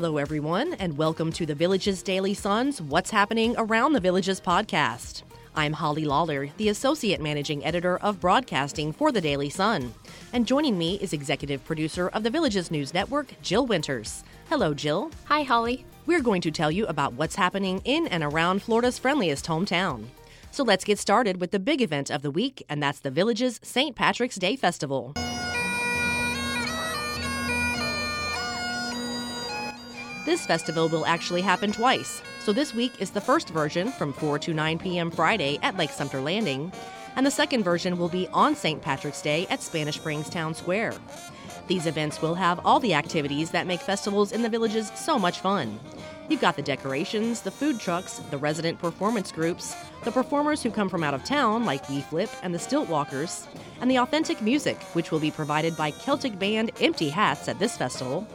Hello, everyone, and welcome to the Villages Daily Sun's What's Happening Around the Villages podcast. I'm Holly Lawler, the Associate Managing Editor of Broadcasting for the Daily Sun. And joining me is Executive Producer of the Villages News Network, Jill Winters. Hello, Jill. Hi, Holly. We're going to tell you about what's happening in and around Florida's friendliest hometown. So let's get started with the big event of the week, and that's the Villages St. Patrick's Day Festival. This festival will actually happen twice. So this week is the first version from 4 to 9 p.m. Friday at Lake Sumter Landing, and the second version will be on St. Patrick's Day at Spanish Springs Town Square. These events will have all the activities that make festivals in the villages so much fun. You've got the decorations, the food trucks, the resident performance groups, the performers who come from out of town, like We Flip and the Stilt Walkers, and the authentic music, which will be provided by Celtic band Empty Hats at this festival.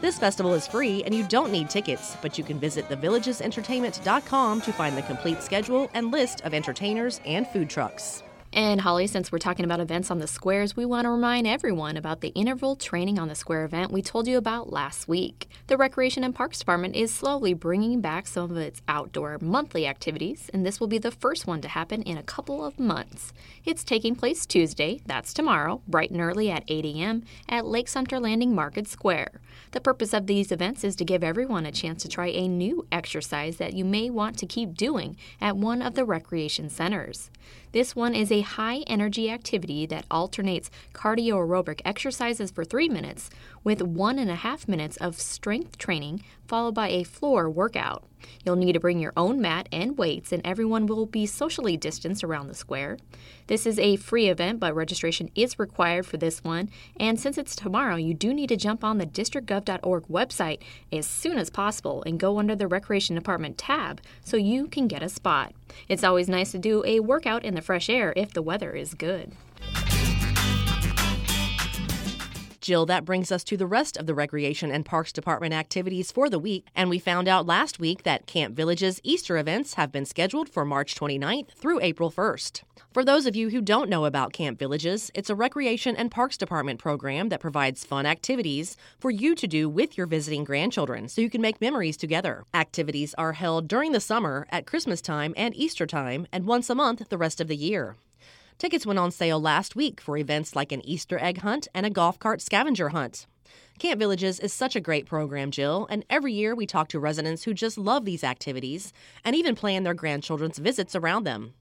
This festival is free and you don't need tickets, but you can visit thevillagesentertainment.com to find the complete schedule and list of entertainers and food trucks. And Holly, since we're talking about events on the squares, we want to remind everyone about the interval training on the square event we told you about last week. The Recreation and Parks Department is slowly bringing back some of its outdoor monthly activities, and this will be the first one to happen in a couple of months. It's taking place Tuesday, that's tomorrow, bright and early at 8 a.m. at Lake Sumter Landing Market Square. The purpose of these events is to give everyone a chance to try a new exercise that you may want to keep doing at one of the recreation centers. This one is a high energy activity that alternates cardio aerobic exercises for three minutes with one and a half minutes of strength training, followed by a floor workout. You'll need to bring your own mat and weights, and everyone will be socially distanced around the square. This is a free event, but registration is required for this one. And since it's tomorrow, you do need to jump on the districtgov.org website as soon as possible and go under the Recreation Department tab so you can get a spot. It's always nice to do a workout in the fresh air if the weather is good. Jill, that brings us to the rest of the Recreation and Parks Department activities for the week. And we found out last week that Camp Villages Easter events have been scheduled for March 29th through April 1st. For those of you who don't know about Camp Villages, it's a Recreation and Parks Department program that provides fun activities for you to do with your visiting grandchildren so you can make memories together. Activities are held during the summer, at Christmas time and Easter time, and once a month the rest of the year. Tickets went on sale last week for events like an Easter egg hunt and a golf cart scavenger hunt. Camp Villages is such a great program, Jill, and every year we talk to residents who just love these activities and even plan their grandchildren's visits around them.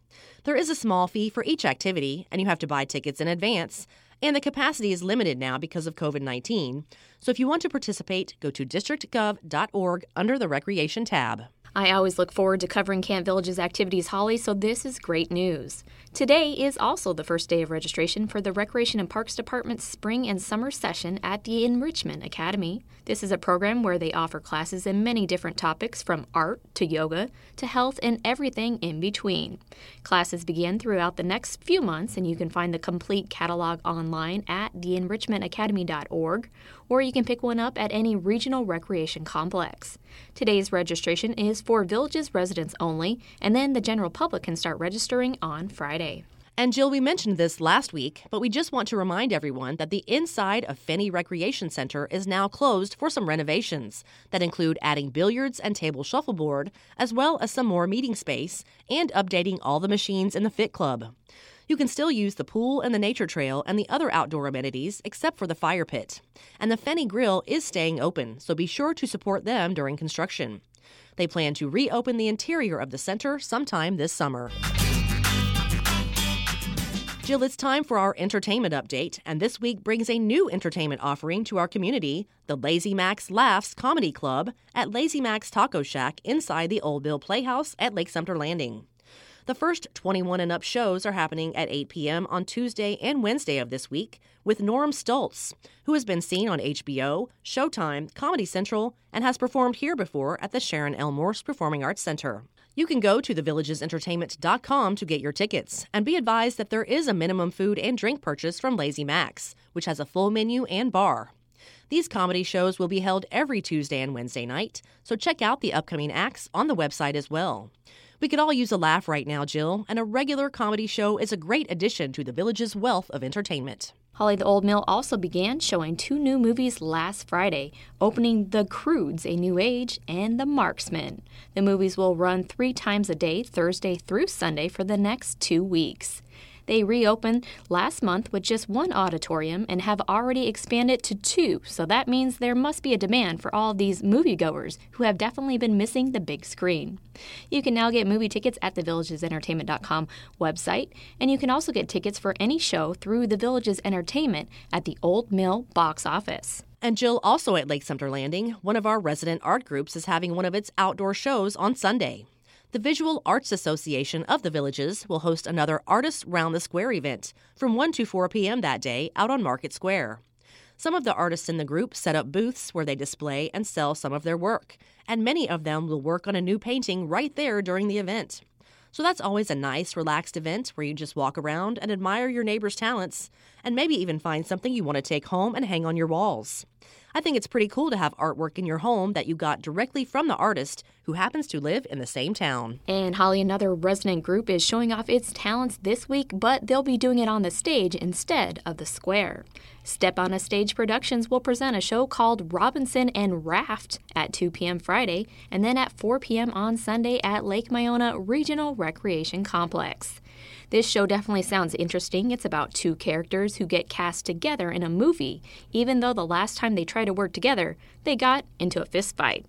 There is a small fee for each activity, and you have to buy tickets in advance, and the capacity is limited now because of COVID 19. So if you want to participate, go to districtgov.org under the Recreation tab. I always look forward to covering Camp Villages activities, Holly, so this is great news. Today is also the first day of registration for the Recreation and Parks Department's spring and summer session at the Enrichment Academy. This is a program where they offer classes in many different topics from art to yoga to health and everything in between. Classes begin throughout the next few months, and you can find the complete catalog online at theenrichmentacademy.org or you can pick one up at any regional recreation complex. Today's registration is for Villages residents only, and then the general public can start registering on Friday. And Jill, we mentioned this last week, but we just want to remind everyone that the inside of Fenney Recreation Center is now closed for some renovations that include adding billiards and table shuffleboard, as well as some more meeting space and updating all the machines in the Fit Club. You can still use the pool and the nature trail and the other outdoor amenities except for the fire pit. And the Fenney Grill is staying open, so be sure to support them during construction. They plan to reopen the interior of the center sometime this summer. Jill, it's time for our entertainment update, and this week brings a new entertainment offering to our community the Lazy Mac's Laughs Comedy Club at Lazy Mac's Taco Shack inside the Old Mill Playhouse at Lake Sumter Landing. The first 21 and up shows are happening at 8 p.m. on Tuesday and Wednesday of this week with Norm Stoltz, who has been seen on HBO, Showtime, Comedy Central, and has performed here before at the Sharon L. Morse Performing Arts Center. You can go to thevillagesentertainment.com to get your tickets and be advised that there is a minimum food and drink purchase from Lazy Mac's, which has a full menu and bar. These comedy shows will be held every Tuesday and Wednesday night, so check out the upcoming acts on the website as well. We could all use a laugh right now, Jill, and a regular comedy show is a great addition to the village's wealth of entertainment. Holly the Old Mill also began showing two new movies last Friday, opening The Croods, A New Age, and The Marksman. The movies will run three times a day, Thursday through Sunday, for the next two weeks. They reopened last month with just one auditorium and have already expanded to two, so that means there must be a demand for all these moviegoers who have definitely been missing the big screen. You can now get movie tickets at the villagesentertainment.com website, and you can also get tickets for any show through the Villages Entertainment at the Old Mill box office. And Jill, also at Lake Sumter Landing, one of our resident art groups is having one of its outdoor shows on Sunday. The Visual Arts Association of the Villages will host another Artists Round the Square event from 1 to 4 p.m. that day out on Market Square. Some of the artists in the group set up booths where they display and sell some of their work, and many of them will work on a new painting right there during the event. So that's always a nice, relaxed event where you just walk around and admire your neighbor's talents, and maybe even find something you want to take home and hang on your walls. I think it's pretty cool to have artwork in your home that you got directly from the artist who happens to live in the same town. And Holly, another resident group, is showing off its talents this week, but they'll be doing it on the stage instead of the square. Step on a Stage Productions will present a show called Robinson and Raft at 2 p.m. Friday and then at 4 p.m. on Sunday at Lake Miona Regional Recreation Complex. This show definitely sounds interesting. It's about two characters who get cast together in a movie, even though the last time they tried to work together, they got into a fist fight.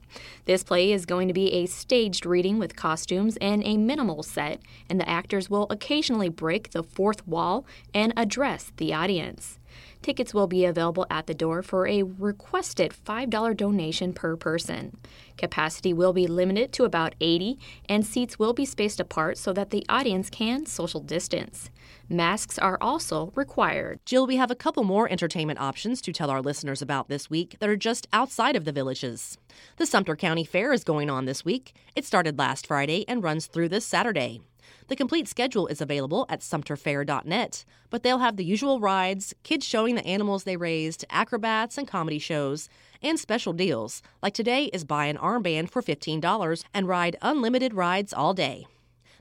This play is going to be a staged reading with costumes and a minimal set, and the actors will occasionally break the fourth wall and address the audience. Tickets will be available at the door for a requested $5 donation per person. Capacity will be limited to about 80, and seats will be spaced apart so that the audience can social distance. Masks are also required. Jill, we have a couple more entertainment options to tell our listeners about this week that are just outside of the villages. The Sumter County Fair is going on this week. It started last Friday and runs through this Saturday. The complete schedule is available at sumterfair.net, but they'll have the usual rides, kids showing the animals they raised, acrobats and comedy shows, and special deals. Like today is buy an armband for $15 and ride unlimited rides all day.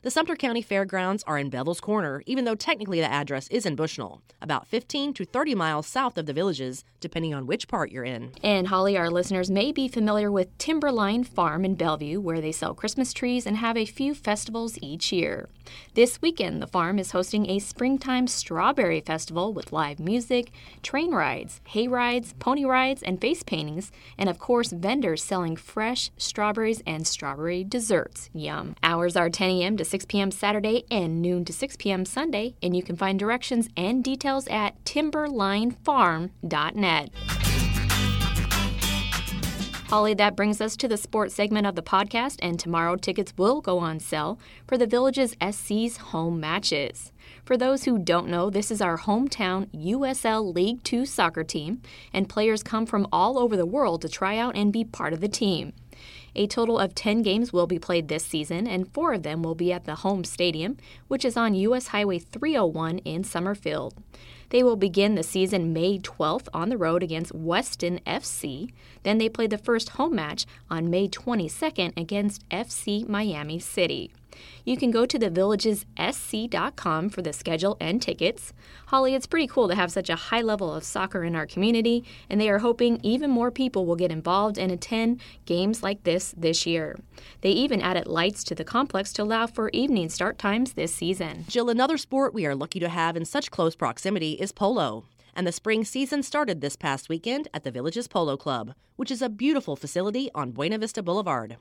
The Sumter County Fairgrounds are in Bevilles Corner, even though technically the address is in Bushnell, about 15 to 30 miles south of the villages, depending on which part you're in. And Holly, our listeners may be familiar with Timberline Farm in Belleview, where they sell Christmas trees and have a few festivals each year. This weekend, the farm is hosting a springtime strawberry festival with live music, train rides, hay rides, pony rides, and face paintings, and of course, vendors selling fresh strawberries and strawberry desserts. Yum. Hours are 10 a.m. to 6 p.m. Saturday and noon to 6 p.m. Sunday, and you can find directions and details at timberlinefarm.net. Holly, that brings us to the sports segment of the podcast, and tomorrow tickets will go on sale for the Villages SC's home matches. For those who don't know, this is our hometown USL League Two soccer team, and players come from all over the world to try out and be part of the team. A total of 10 games will be played this season, and four of them will be at the home stadium, which is on U.S. Highway 301 in Summerfield. They will begin the season May 12th on the road against Weston FC. Then they play the first home match on May 22nd against FC Miami City. You can go to thevillagesSC.com for the schedule and tickets. Holly, it's pretty cool to have such a high level of soccer in our community, and they are hoping even more people will get involved and attend games like this this year. They even added lights to the complex to allow for evening start times this season. Jill, another sport we are lucky to have in such close proximity is polo and the spring season started this past weekend at the Villages Polo Club, which is a beautiful facility on Buena Vista Boulevard.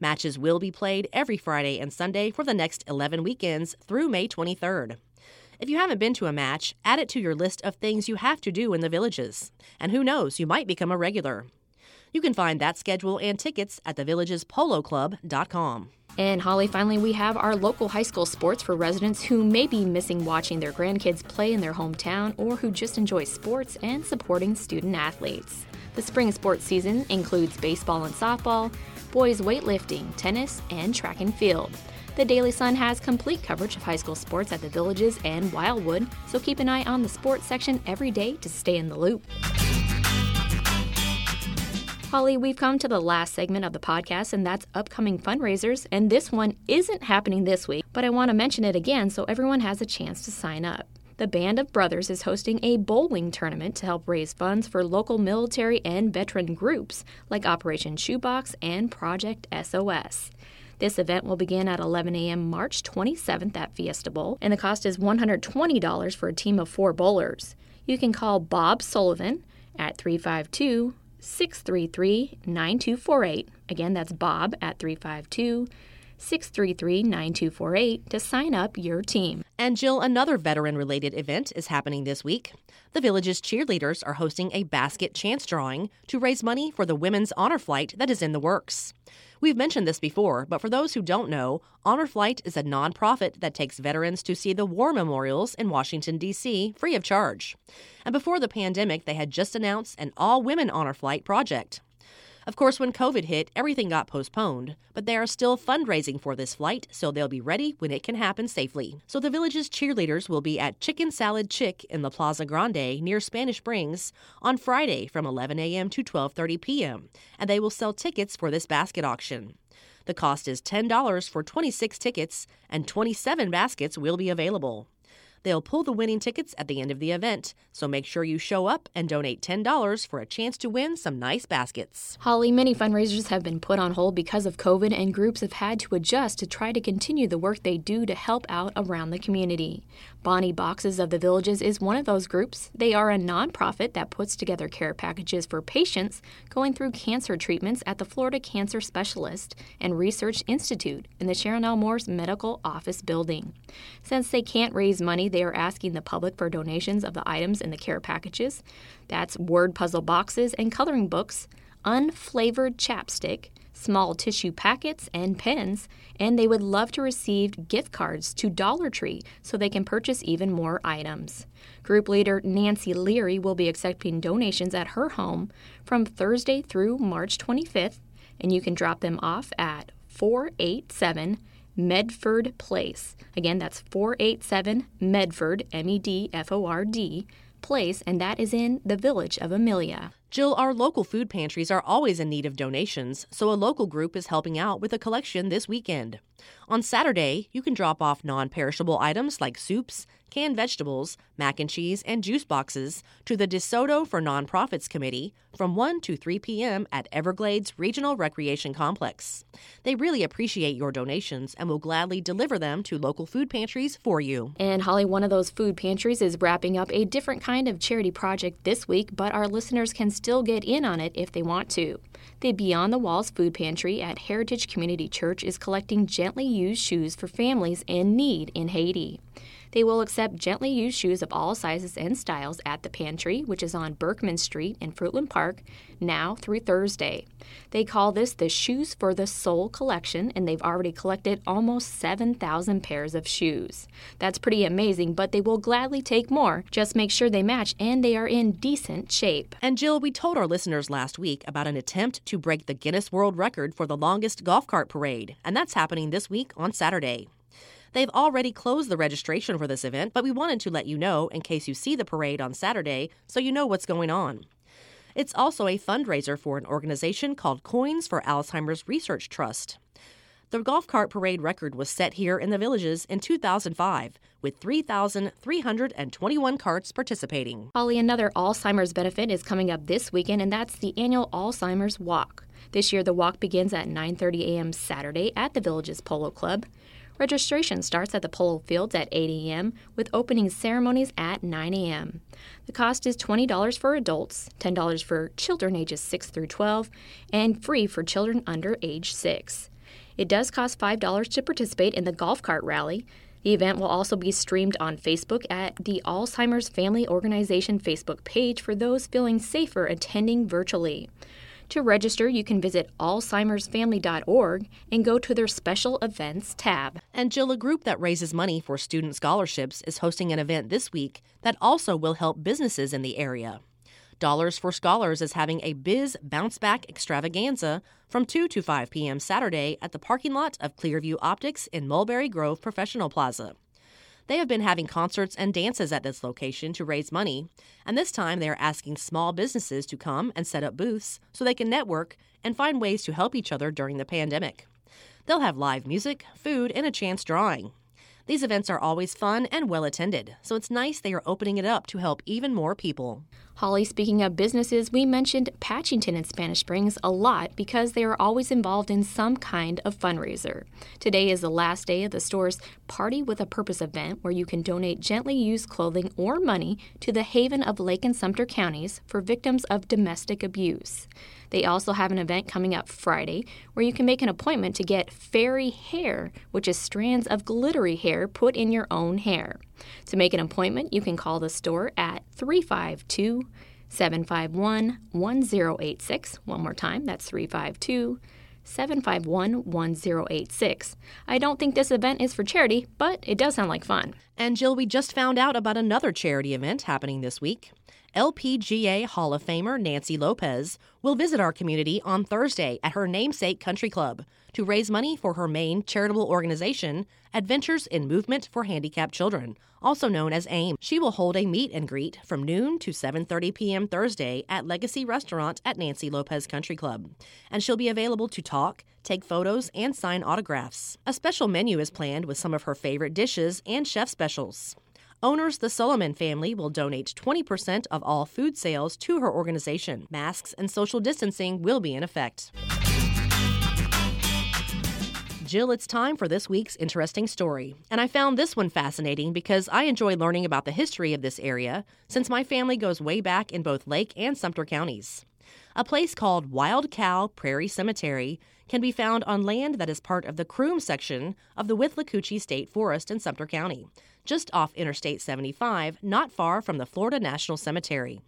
Matches will be played every Friday and Sunday for the next 11 weekends through May 23rd. If you haven't been to a match, add it to your list of things you have to do in the villages. And who knows, you might become a regular. You can find that schedule and tickets at thevillagespoloclub.com. And Holly, finally, we have our local high school sports for residents who may be missing watching their grandkids play in their hometown or who just enjoy sports and supporting student athletes. The spring sports season includes baseball and softball, boys weightlifting, tennis, and track and field. The Daily Sun has complete coverage of high school sports at the Villages and Wildwood, so keep an eye on the sports section every day to stay in the loop. Holly, we've come to the last segment of the podcast, and that's upcoming fundraisers. And this one isn't happening this week, but I want to mention it again so everyone has a chance to sign up. The Band of Brothers is hosting a bowling tournament to help raise funds for local military and veteran groups like Operation Shoebox and Project SOS. This event will begin at 11 a.m. March 27th at Fiesta Bowl, and the cost is $120 for a team of four bowlers. You can call Bob Sullivan at 352 633 9248. Again, that's Bob at 352 633 9248 to sign up your team. And Jill, another veteran related event is happening this week. The village's cheerleaders are hosting a basket chance drawing to raise money for the Women's Honor Flight that is in the works. We've mentioned this before, but for those who don't know, Honor Flight is a nonprofit that takes veterans to see the war memorials in Washington, D.C., free of charge. And before the pandemic, they had just announced an all women Honor Flight project. Of course, when COVID hit, everything got postponed, but they are still fundraising for this flight, so they'll be ready when it can happen safely. So the village's cheerleaders will be at Chicken Salad Chick in the Plaza Grande near Spanish Springs on Friday from 11 a.m. to 12:30 p.m., and they will sell tickets for this basket auction. The cost is $10 for 26 tickets, and 27 baskets will be available. They'll pull the winning tickets at the end of the event, so make sure you show up and donate $10 for a chance to win some nice baskets. Holly, many fundraisers have been put on hold because of COVID, and groups have had to adjust to try to continue the work they do to help out around the community. Bonnie Boxes of the Villages is one of those groups. They are a nonprofit that puts together care packages for patients going through cancer treatments at the Florida Cancer Specialist and Research Institute in the Sharon L. Medical Office Building. Since they can't raise money, they are asking the public for donations of the items in the care packages. That's word puzzle boxes and coloring books, unflavored chapstick, small tissue packets, and pens, and they would love to receive gift cards to Dollar Tree so they can purchase even more items. Group leader Nancy Leary will be accepting donations at her home from Thursday through March 25th, and you can drop them off at 487 Medford Place. Again, that's 487 Medford, M E D F O R D, Place, and that is in the village of Amelia. Jill, our local food pantries are always in need of donations, so a local group is helping out with a collection this weekend. On Saturday, you can drop off non perishable items like soups, canned vegetables, mac and cheese, and juice boxes to the DeSoto for Nonprofits Committee from 1 to 3 p.m. at Everglades Regional Recreation Complex. They really appreciate your donations and will gladly deliver them to local food pantries for you. And Holly, one of those food pantries is wrapping up a different kind of charity project this week, but our listeners can still get in on it if they want to. The Beyond the Walls Food Pantry at Heritage Community Church is collecting gently used shoes for families in need in Haiti. They will accept gently used shoes of all sizes and styles at the pantry, which is on Berckman Street in Fruitland Park, now through Thursday. They call this the Shoes for the Soul collection, and they've already collected almost 7,000 pairs of shoes. That's pretty amazing, but they will gladly take more. Just make sure they match and they are in decent shape. And Jill, we told our listeners last week about an attempt to break the Guinness World Record for the longest golf cart parade, and that's happening this week on Saturday. They've already closed the registration for this event, but we wanted to let you know in case you see the parade on Saturday so you know what's going on. It's also a fundraiser for an organization called Coins for Alzheimer's Research Trust. The golf cart parade record was set here in the villages in 2005, with 3,321 carts participating. Holly, another Alzheimer's benefit is coming up this weekend, and that's the annual Alzheimer's Walk. This year, the walk begins at 9:30 a.m. Saturday at the village's Polo Club. Registration starts at the polo fields at 8 a.m., with opening ceremonies at 9 a.m. The cost is $20 for adults, $10 for children ages 6 through 12, and free for children under age 6. It does cost $5 to participate in the golf cart rally. The event will also be streamed on Facebook at the Alzheimer's Family Organization Facebook page for those feeling safer attending virtually. To register, you can visit alzheimersfamily.org and go to their special events tab. And Jill, a group that raises money for student scholarships, is hosting an event this week that also will help businesses in the area. Dollars for Scholars is having a Biz Bounce Back extravaganza from 2 to 5 p.m. Saturday at the parking lot of Clearview Optics in Mulberry Grove Professional Plaza. They have been having concerts and dances at this location to raise money, and this time they are asking small businesses to come and set up booths so they can network and find ways to help each other during the pandemic. They'll have live music, food, and a chance drawing. These events are always fun and well attended, so it's nice they are opening it up to help even more people. Holly, speaking of businesses, we mentioned Patchington and Spanish Springs a lot because they are always involved in some kind of fundraiser. Today is the last day of the store's Party with a Purpose event where you can donate gently used clothing or money to the Haven of Lake and Sumter counties for victims of domestic abuse. They also have an event coming up Friday where you can make an appointment to get fairy hair, which is strands of glittery hair put in your own hair. To make an appointment, you can call the store at 352 751 1086. One more time, that's 352 751 1086. I don't think this event is for charity, but it does sound like fun. And Jill, we just found out about another charity event happening this week. LPGA Hall of Famer Nancy Lopez will visit our community on Thursday at her namesake country club to raise money for her main charitable organization, Adventures in Movement for Handicapped Children, also known as AIM. She will hold a meet and greet from noon to 7:30 p.m. Thursday at Legacy Restaurant at Nancy Lopez Country Club, and she'll be available to talk, take photos, and sign autographs. A special menu is planned with some of her favorite dishes and chef specials. Owners, the Solomon family, will donate 20% of all food sales to her organization. Masks and social distancing will be in effect. Jill, it's time for this week's interesting story. And I found this one fascinating because I enjoy learning about the history of this area since my family goes way back in both Lake and Sumter counties. A place called Wild Cow Prairie Cemetery can be found on land that is part of the Croom section of the Withlacoochee State Forest in Sumter County, just off Interstate 75, not far from the Florida National Cemetery.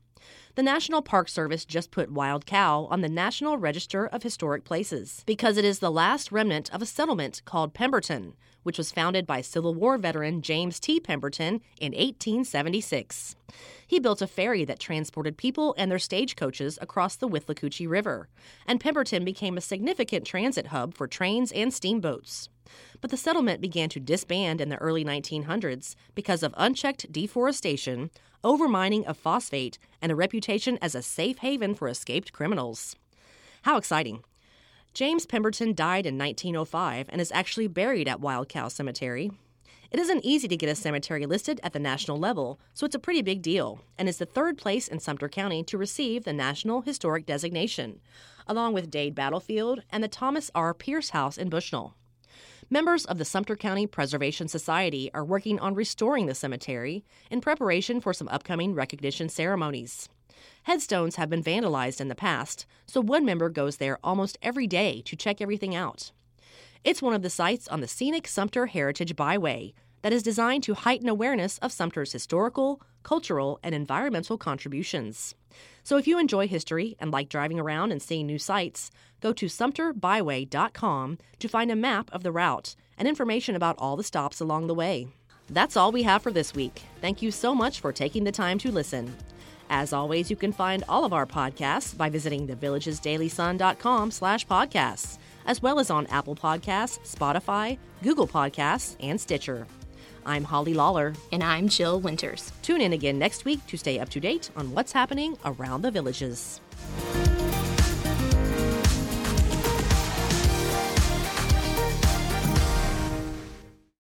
The National Park Service just put Wild Cow on the National Register of Historic Places because it is the last remnant of a settlement called Pemberton, which was founded by Civil War veteran James T. Pemberton in 1876. He built a ferry that transported people and their stagecoaches across the Withlacoochee River, and Pemberton became a significant transit hub for trains and steamboats. But the settlement began to disband in the early 1900s because of unchecked deforestation, overmining of phosphate, and a reputation as a safe haven for escaped criminals. How exciting! James Pemberton died in 1905 and is actually buried at Wild Cow Cemetery. It isn't easy to get a cemetery listed at the national level, so it's a pretty big deal, and is the third place in Sumter County to receive the National Historic designation, along with Dade Battlefield and the Thomas R. Pierce House in Bushnell. Members of the Sumter County Preservation Society are working on restoring the cemetery in preparation for some upcoming recognition ceremonies. Headstones have been vandalized in the past, so one member goes there almost every day to check everything out. It's one of the sites on the scenic Sumter Heritage Byway that is designed to heighten awareness of Sumter's historical, cultural, and environmental contributions. So if you enjoy history and like driving around and seeing new sites, go to sumterbyway.com to find a map of the route and information about all the stops along the way. That's all we have for this week. Thank you so much for taking the time to listen. As always, you can find all of our podcasts by visiting thevillagesdailysun.com slash podcasts, as well as on Apple Podcasts, Spotify, Google Podcasts, and Stitcher. I'm Holly Lawler. And I'm Jill Winters. Tune in again next week to stay up to date on what's happening around the villages.